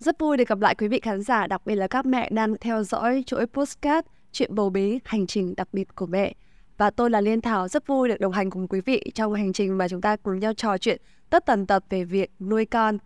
Rất vui được gặp lại quý vị khán giả, đặc biệt là các mẹ đang theo dõi chuỗi postcard Chuyện bầu bí, hành trình đặc biệt của mẹ. Và tôi là Liên Thảo, rất vui được đồng hành cùng quý vị trong hành trình mà chúng ta cùng nhau trò chuyện tất tần tật về việc nuôi con.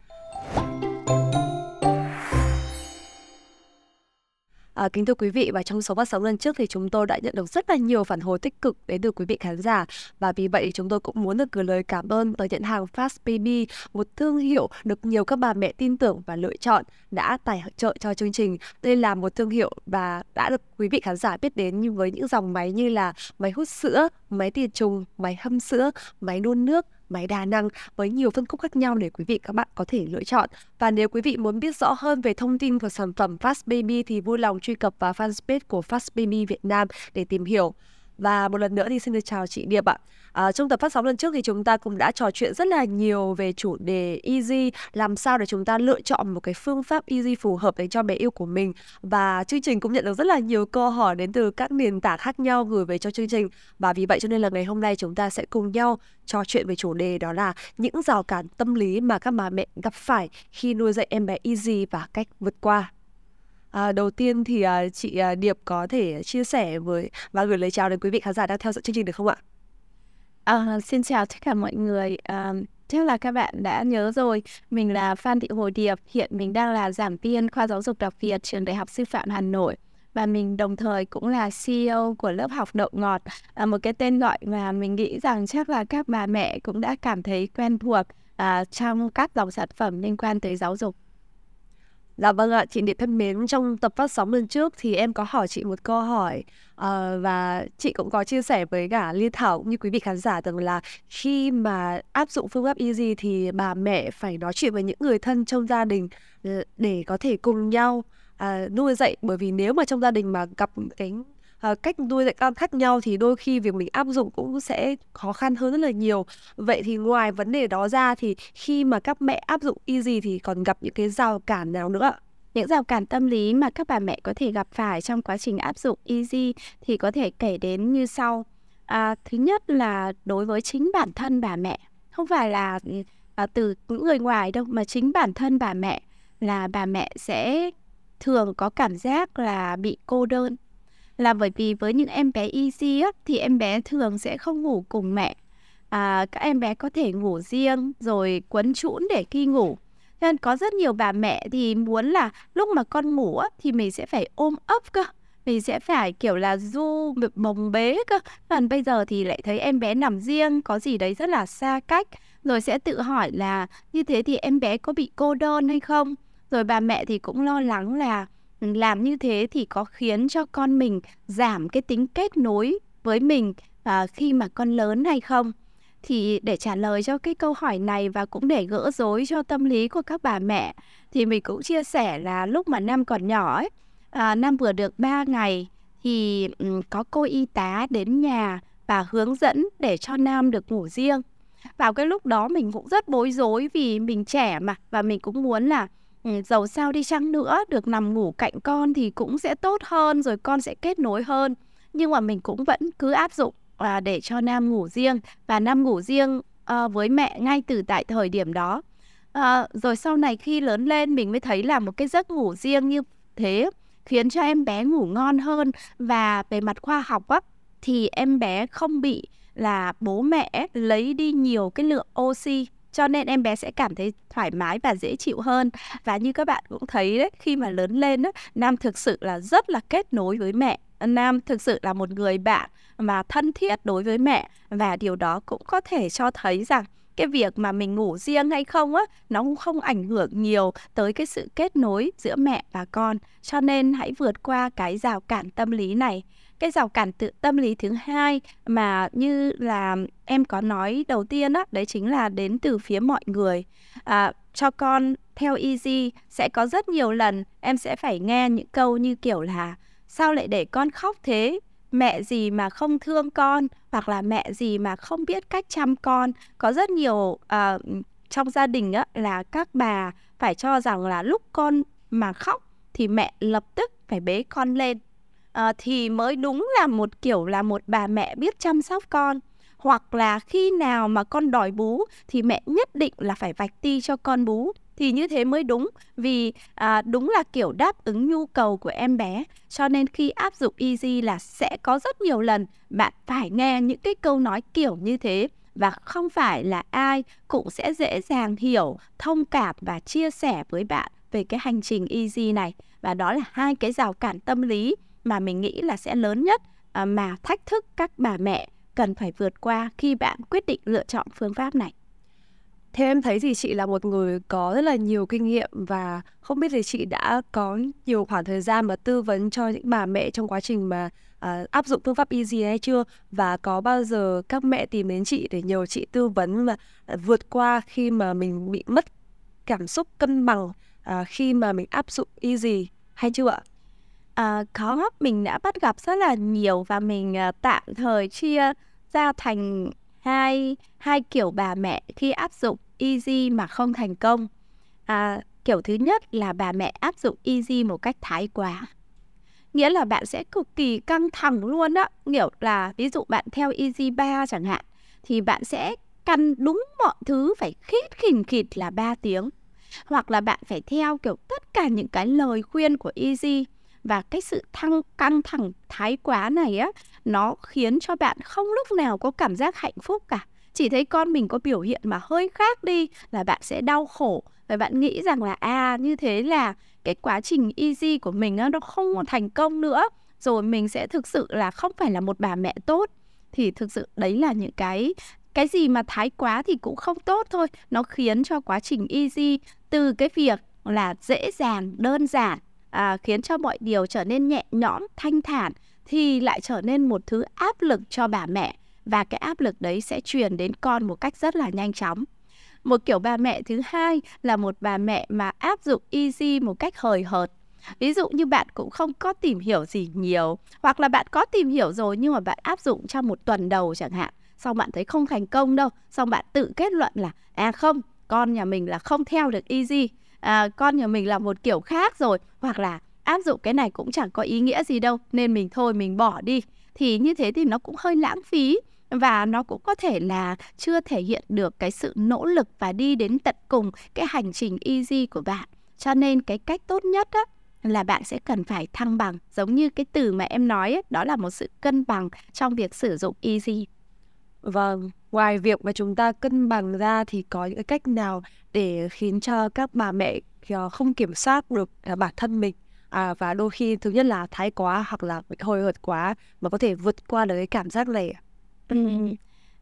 À, kính thưa quý vị và trong số phát sóng lần trước thì chúng tôi đã nhận được rất là nhiều phản hồi tích cực đến từ quý vị khán giả và vì vậy chúng tôi cũng muốn được gửi lời cảm ơn tới nhãn hàng Fast Baby, một thương hiệu được nhiều các bà mẹ tin tưởng và lựa chọn đã tài trợ cho chương trình. Đây là một thương hiệu và đã được quý vị khán giả biết đến như với những dòng máy như là máy hút sữa, máy tiệt trùng, máy hâm sữa, máy đun nước, máy đa năng với nhiều phân khúc khác nhau để quý vị các bạn có thể lựa chọn. Và nếu quý vị muốn biết rõ hơn về thông tin của sản phẩm Fast Baby thì vui lòng truy cập vào fanpage của Fast Baby Việt Nam để tìm hiểu. Và một lần nữa thì xin được chào chị Điệp ạ. À, trong tập phát sóng lần trước thì chúng ta cũng đã trò chuyện rất là nhiều về chủ đề easy, làm sao để chúng ta lựa chọn một cái phương pháp easy phù hợp để cho bé yêu của mình. Và chương trình cũng nhận được rất là nhiều câu hỏi đến từ các nền tảng khác nhau gửi về cho chương trình. Và vì vậy cho nên là ngày hôm nay chúng ta sẽ cùng nhau trò chuyện về chủ đề đó là những rào cản tâm lý mà các bà mẹ gặp phải khi nuôi dạy em bé easy và cách vượt qua. À, đầu tiên thì à, chị à, Điệp có thể chia sẻ với và gửi lời chào đến quý vị khán giả đang theo dõi chương trình được không ạ? À, xin chào tất cả mọi người. À, chắc là các bạn đã nhớ rồi, mình là Phan Thị Hồ Điệp, hiện mình đang là giảng viên khoa giáo dục đặc biệt trường Đại học Sư phạm Hà Nội và mình đồng thời cũng là CEO của lớp học đậu ngọt, à, một cái tên gọi mà mình nghĩ rằng chắc là các bà mẹ cũng đã cảm thấy quen thuộc à, trong các dòng sản phẩm liên quan tới giáo dục. Dạ vâng ạ, chị Điệp thân mến, trong tập phát sóng lần trước thì em có hỏi chị một câu hỏi uh, và chị cũng có chia sẻ với cả Liên Thảo cũng như quý vị khán giả rằng là khi mà áp dụng phương pháp easy thì bà mẹ phải nói chuyện với những người thân trong gia đình ờ, để có thể cùng nhau uh, nuôi dạy. Bởi vì nếu mà trong gia đình mà gặp cái Ờ, cách nuôi dạy con khác nhau thì đôi khi việc mình áp dụng cũng sẽ khó khăn hơn rất là nhiều. Vậy thì ngoài vấn đề đó ra thì khi mà các mẹ áp dụng easy thì còn gặp những cái rào cản nào nữa ạ? Những rào cản tâm lý mà các bà mẹ có thể gặp phải trong quá trình áp dụng easy thì có thể kể đến như sau. À, thứ nhất là đối với chính bản thân bà mẹ. Không phải là à, từ những người ngoài đâu mà chính bản thân bà mẹ là bà mẹ sẽ thường có cảm giác là bị cô đơn là bởi vì với những em bé easy á, thì em bé thường sẽ không ngủ cùng mẹ. À, các em bé có thể ngủ riêng rồi quấn trũn để khi ngủ. Nên có rất nhiều bà mẹ thì muốn là lúc mà con ngủ á, thì mình sẽ phải ôm ấp cơ. Mình sẽ phải kiểu là du bồng bế cơ. Còn bây giờ thì lại thấy em bé nằm riêng có gì đấy rất là xa cách. Rồi sẽ tự hỏi là như thế thì em bé có bị cô đơn hay không? Rồi bà mẹ thì cũng lo lắng là làm như thế thì có khiến cho con mình giảm cái tính kết nối với mình à, khi mà con lớn hay không thì để trả lời cho cái câu hỏi này và cũng để gỡ rối cho tâm lý của các bà mẹ thì mình cũng chia sẻ là lúc mà Nam còn nhỏ ấy, à, Nam vừa được 3 ngày thì um, có cô y tá đến nhà và hướng dẫn để cho Nam được ngủ riêng. Vào cái lúc đó mình cũng rất bối rối vì mình trẻ mà và mình cũng muốn là Ừ, dầu sao đi chăng nữa được nằm ngủ cạnh con thì cũng sẽ tốt hơn rồi con sẽ kết nối hơn. Nhưng mà mình cũng vẫn cứ áp dụng à, để cho nam ngủ riêng và nam ngủ riêng à, với mẹ ngay từ tại thời điểm đó. À, rồi sau này khi lớn lên mình mới thấy là một cái giấc ngủ riêng như thế khiến cho em bé ngủ ngon hơn. Và về mặt khoa học á thì em bé không bị là bố mẹ lấy đi nhiều cái lượng oxy cho nên em bé sẽ cảm thấy thoải mái và dễ chịu hơn. Và như các bạn cũng thấy đấy khi mà lớn lên đó, nam thực sự là rất là kết nối với mẹ. Nam thực sự là một người bạn mà thân thiết đối với mẹ. Và điều đó cũng có thể cho thấy rằng cái việc mà mình ngủ riêng hay không á nó cũng không ảnh hưởng nhiều tới cái sự kết nối giữa mẹ và con. Cho nên hãy vượt qua cái rào cản tâm lý này cái rào cản tự tâm lý thứ hai mà như là em có nói đầu tiên đó đấy chính là đến từ phía mọi người. À, cho con theo easy sẽ có rất nhiều lần em sẽ phải nghe những câu như kiểu là sao lại để con khóc thế? Mẹ gì mà không thương con? Hoặc là mẹ gì mà không biết cách chăm con? Có rất nhiều uh, trong gia đình á là các bà phải cho rằng là lúc con mà khóc thì mẹ lập tức phải bế con lên à, thì mới đúng là một kiểu là một bà mẹ biết chăm sóc con. Hoặc là khi nào mà con đòi bú thì mẹ nhất định là phải vạch ti cho con bú. Thì như thế mới đúng vì à, đúng là kiểu đáp ứng nhu cầu của em bé. Cho nên khi áp dụng easy là sẽ có rất nhiều lần bạn phải nghe những cái câu nói kiểu như thế. Và không phải là ai cũng sẽ dễ dàng hiểu thông cảm và chia sẻ với bạn về cái hành trình easy này. Và đó là hai cái rào cản tâm lý mà mình nghĩ là sẽ lớn nhất à, mà thách thức các bà mẹ cần phải vượt qua khi bạn quyết định lựa chọn phương pháp này theo em thấy thì chị là một người có rất là nhiều kinh nghiệm và không biết thì chị đã có nhiều khoảng thời gian mà tư vấn cho những bà mẹ trong quá trình mà à, áp dụng phương pháp easy hay chưa và có bao giờ các mẹ tìm đến chị để nhờ chị tư vấn mà vượt qua khi mà mình bị mất cảm xúc cân bằng à, khi mà mình áp dụng easy hay chưa ạ? Ờ, à, có mình đã bắt gặp rất là nhiều và mình à, tạm thời chia ra thành hai hai kiểu bà mẹ khi áp dụng easy mà không thành công. À, kiểu thứ nhất là bà mẹ áp dụng easy một cách thái quá. Nghĩa là bạn sẽ cực kỳ căng thẳng luôn á. Kiểu là ví dụ bạn theo easy 3 chẳng hạn thì bạn sẽ căn đúng mọi thứ phải khít khỉnh khịt là 3 tiếng. Hoặc là bạn phải theo kiểu tất cả những cái lời khuyên của easy và cái sự thăng, căng thẳng, thái quá này á, nó khiến cho bạn không lúc nào có cảm giác hạnh phúc cả. Chỉ thấy con mình có biểu hiện mà hơi khác đi, là bạn sẽ đau khổ. Và bạn nghĩ rằng là à như thế là cái quá trình easy của mình nó không thành công nữa. Rồi mình sẽ thực sự là không phải là một bà mẹ tốt. Thì thực sự đấy là những cái cái gì mà thái quá thì cũng không tốt thôi. Nó khiến cho quá trình easy từ cái việc là dễ dàng, đơn giản à, khiến cho mọi điều trở nên nhẹ nhõm thanh thản thì lại trở nên một thứ áp lực cho bà mẹ. Và cái áp lực đấy sẽ truyền đến con một cách rất là nhanh chóng. Một kiểu bà mẹ thứ hai là một bà mẹ mà áp dụng easy một cách hời hợt. Ví dụ như bạn cũng không có tìm hiểu gì nhiều hoặc là bạn có tìm hiểu rồi nhưng mà bạn áp dụng trong một tuần đầu chẳng hạn xong bạn thấy không thành công đâu xong bạn tự kết luận là à không con nhà mình là không theo được easy à, con nhà mình là một kiểu khác rồi hoặc là áp dụng cái này cũng chẳng có ý nghĩa gì đâu nên mình thôi mình bỏ đi. Thì như thế thì nó cũng hơi lãng phí và nó cũng có thể là chưa thể hiện được cái sự nỗ lực và đi đến tận cùng cái hành trình easy của bạn. Cho nên cái cách tốt nhất á là bạn sẽ cần phải thăng bằng. Giống như cái từ mà em nói ấy, đó là một sự cân bằng trong việc sử dụng easy Vâng, ngoài việc mà chúng ta cân bằng ra thì có những cái cách nào để khiến cho các bà mẹ ờ, không kiểm soát được à, bản thân mình? À, và đôi khi thứ nhất là thái quá hoặc là bị hồi hợt quá mà có thể vượt qua được cái cảm giác này ừ.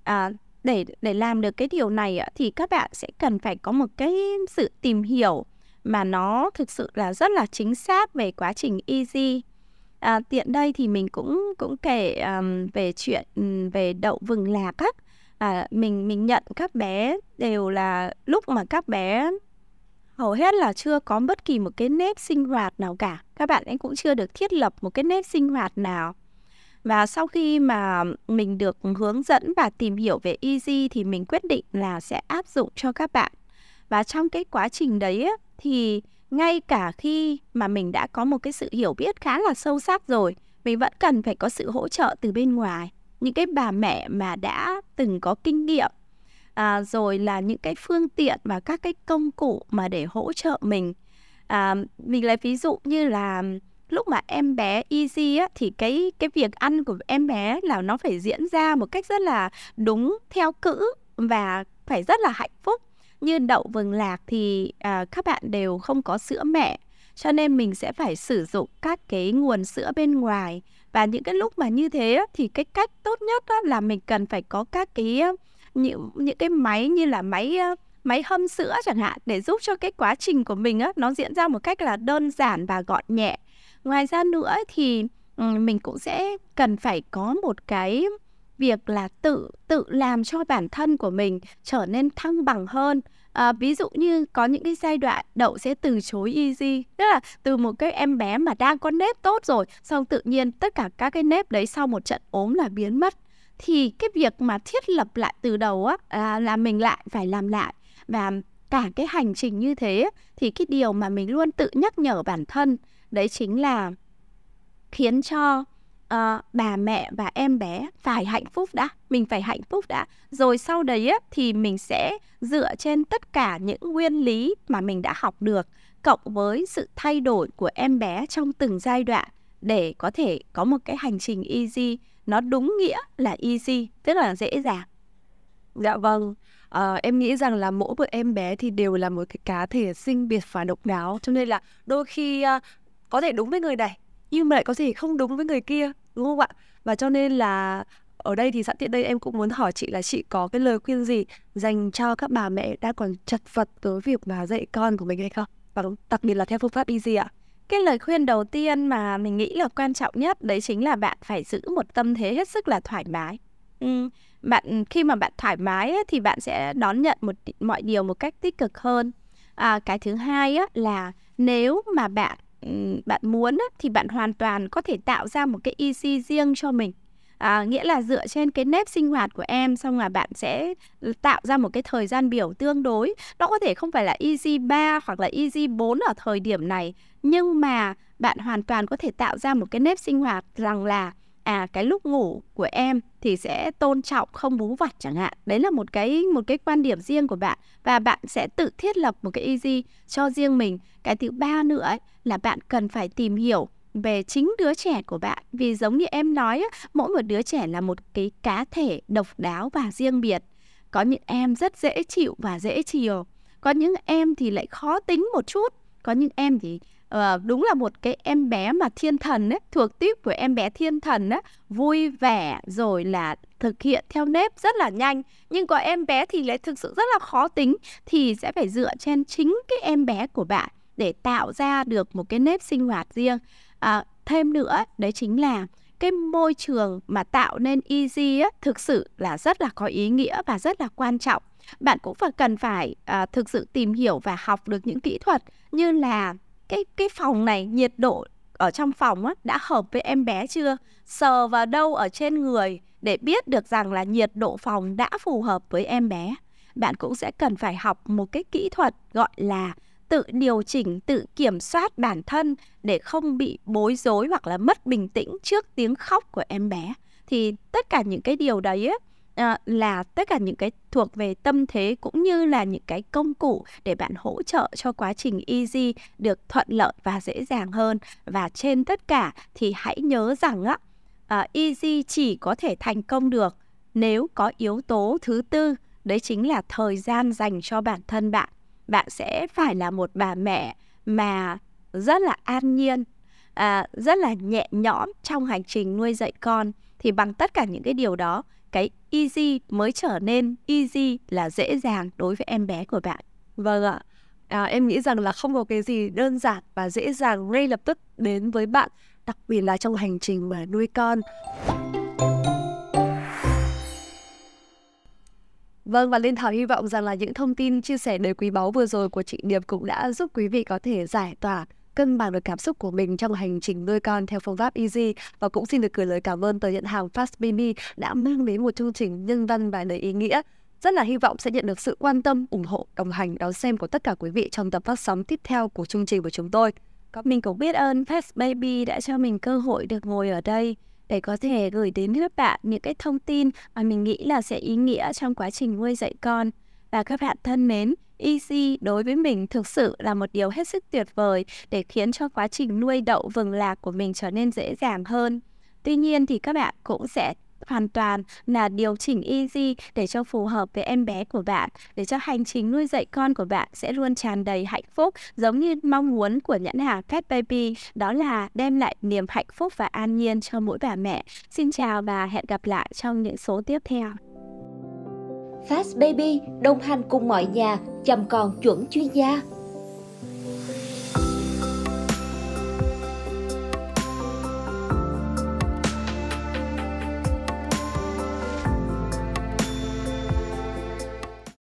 à, để để làm được cái điều này thì các bạn sẽ cần phải có một cái sự tìm hiểu mà nó thực sự là rất là chính xác về quá trình easy à, tiện đây thì mình cũng cũng kể um, về chuyện um, về đậu vừng lạc á. À, mình mình nhận các bé đều là lúc mà các bé hầu hết là chưa có bất kỳ một cái nếp sinh hoạt nào cả. Các bạn ấy cũng chưa được thiết lập một cái nếp sinh hoạt nào. Và sau khi mà mình được hướng dẫn và tìm hiểu về easy thì mình quyết định là sẽ áp dụng cho các bạn. Và trong cái quá trình đấy thì ngay cả khi mà mình đã có một cái sự hiểu biết khá là sâu sắc rồi mình vẫn cần phải có sự hỗ trợ từ bên ngoài. Những cái bà mẹ mà đã từng có kinh nghiệm à, rồi là những cái phương tiện và các cái công cụ mà để hỗ trợ mình. À, mình lấy ví dụ như là lúc mà em bé easy á thì cái cái việc ăn của em bé là nó phải diễn ra một cách rất là đúng theo cữ và phải rất là hạnh phúc như đậu vừng lạc thì à, các bạn đều không có sữa mẹ cho nên mình sẽ phải sử dụng các cái nguồn sữa bên ngoài. Và những cái lúc mà như thế thì cái cách tốt nhất là mình cần phải có các cái những những cái máy như là máy máy hâm sữa chẳng hạn để giúp cho cái quá trình của mình á nó diễn ra một cách là đơn giản và gọn nhẹ. Ngoài ra nữa thì mình cũng sẽ cần phải có một cái việc là tự tự làm cho bản thân của mình trở nên thăng bằng hơn. À, ví dụ như có những cái giai đoạn đậu sẽ từ chối easy tức là từ một cái em bé mà đang có nếp tốt rồi xong tự nhiên tất cả các cái nếp đấy sau một trận ốm là biến mất. Thì cái việc mà thiết lập lại từ đầu á à, là mình lại phải làm lại. Và cả cái hành trình như thế thì cái điều mà mình luôn tự nhắc nhở bản thân đấy chính là khiến cho uh, bà mẹ và em bé phải hạnh phúc đã mình phải hạnh phúc đã. Rồi sau đấy á, thì mình sẽ dựa trên tất cả những nguyên lý mà mình đã học được cộng với sự thay đổi của em bé trong từng giai đoạn để có thể có một cái hành trình easy. Nó đúng nghĩa là easy tức là dễ dàng. Dạ vâng. À, em nghĩ rằng là mỗi một em bé thì đều là một cái cá thể sinh biệt và độc đáo cho nên là đôi khi uh, có thể đúng với người này nhưng mà lại có thể không đúng với người kia đúng không ạ? Và cho nên là ở đây thì sẵn tiện đây em cũng muốn hỏi chị là chị có cái lời khuyên gì dành cho các bà mẹ đang còn chật vật tới việc mà dạy con của mình hay không? Và đặc biệt là theo phương pháp easy ạ. Cái lời khuyên đầu tiên mà mình nghĩ là quan trọng nhất đấy chính là bạn phải giữ một tâm thế hết sức là thoải mái. Ừ, bạn khi mà bạn thoải mái ấy, thì bạn sẽ đón nhận một mọi điều một cách tích cực hơn. À, cái thứ hai á, là nếu mà bạn bạn muốn á, thì bạn hoàn toàn có thể tạo ra một cái easy riêng cho mình. À, nghĩa là dựa trên cái nếp sinh hoạt của em xong là bạn sẽ ừ, tạo ra một cái thời gian biểu tương đối. Nó có thể không phải là easy 3 hoặc là easy 4 ở thời điểm này nhưng mà bạn hoàn toàn có thể tạo ra một cái nếp sinh hoạt rằng là à cái lúc ngủ của em thì sẽ tôn trọng không bú vặt chẳng hạn. Đấy là một cái một cái quan điểm riêng của bạn. Và bạn sẽ tự thiết lập một cái easy cho riêng mình. Cái thứ ba nữa ấy, là bạn cần phải tìm hiểu về chính đứa trẻ của bạn. Vì giống như em nói mỗi một đứa trẻ là một cái cá thể độc đáo và riêng biệt. Có những em rất dễ chịu và dễ chiều. Có những em thì lại khó tính một chút. Có những em thì uh, đúng là một cái em bé mà thiên thần ấy thuộc tiếp của em bé thiên thần ấy vui vẻ rồi là thực hiện theo nếp rất là nhanh. Nhưng có em bé thì lại thực sự rất là khó tính thì sẽ phải dựa trên chính cái em bé của bạn để tạo ra được một cái nếp sinh hoạt riêng. À, thêm nữa đấy chính là cái môi trường mà tạo nên easy á, thực sự là rất là có ý nghĩa và rất là quan trọng. Bạn cũng phải cần phải à, thực sự tìm hiểu và học được những kỹ thuật như là cái cái phòng này nhiệt độ ở trong phòng á, đã hợp với em bé chưa? Sờ vào đâu ở trên người để biết được rằng là nhiệt độ phòng đã phù hợp với em bé. Bạn cũng sẽ cần phải học một cái kỹ thuật gọi là tự điều chỉnh, tự kiểm soát bản thân để không bị bối rối hoặc là mất bình tĩnh trước tiếng khóc của em bé. Thì tất cả những cái điều đấy ấy, à, ờ, là tất cả những cái thuộc về tâm thế cũng như là những cái công cụ để bạn hỗ trợ cho quá trình easy được thuận lợi và dễ dàng hơn và trên tất cả thì hãy nhớ rằng á à, easy chỉ có thể thành công được nếu có yếu tố thứ tư đấy chính là thời gian dành cho bản thân bạn bạn sẽ phải là một bà mẹ mà rất là an nhiên à, rất là nhẹ nhõm trong hành trình nuôi dạy con. Thì bằng tất cả những cái điều đó cái easy mới trở nên easy là dễ dàng đối với em bé của bạn. Vâng ạ. À, em nghĩ rằng là không có cái gì đơn giản và dễ dàng ngay lập tức đến với bạn đặc biệt là trong hành trình mà nuôi con. Vâng và Linh Thảo hy vọng rằng là những thông tin chia sẻ đầy quý báu vừa rồi của chị Điệp cũng đã giúp quý vị có thể giải tỏa cân bằng được cảm xúc của mình trong hành trình nuôi con theo phương pháp Easy và cũng xin được gửi lời cảm ơn tới nhận hàng Fast Baby đã mang đến một chương trình nhân văn và đầy ý nghĩa. Rất là hy vọng sẽ nhận được sự quan tâm, ủng hộ, đồng hành, đón xem của tất cả quý vị trong tập phát sóng tiếp theo của chương trình của chúng tôi. Mình cũng biết ơn Fast Baby đã cho mình cơ hội được ngồi ở đây để có thể gửi đến các bạn những cái thông tin mà mình nghĩ là sẽ ý nghĩa trong quá trình nuôi dạy con. Và các bạn thân mến, Easy đối với mình thực sự là một điều hết sức tuyệt vời để khiến cho quá trình nuôi đậu vừng lạc của mình trở nên dễ dàng hơn. Tuy nhiên thì các bạn cũng sẽ hoàn toàn là điều chỉnh easy để cho phù hợp với em bé của bạn, để cho hành trình nuôi dạy con của bạn sẽ luôn tràn đầy hạnh phúc, giống như mong muốn của nhãn hàng Pet Baby đó là đem lại niềm hạnh phúc và an nhiên cho mỗi bà mẹ. Xin chào và hẹn gặp lại trong những số tiếp theo. Fast Baby, đồng hành cùng mọi nhà, chăm con chuẩn chuyên gia.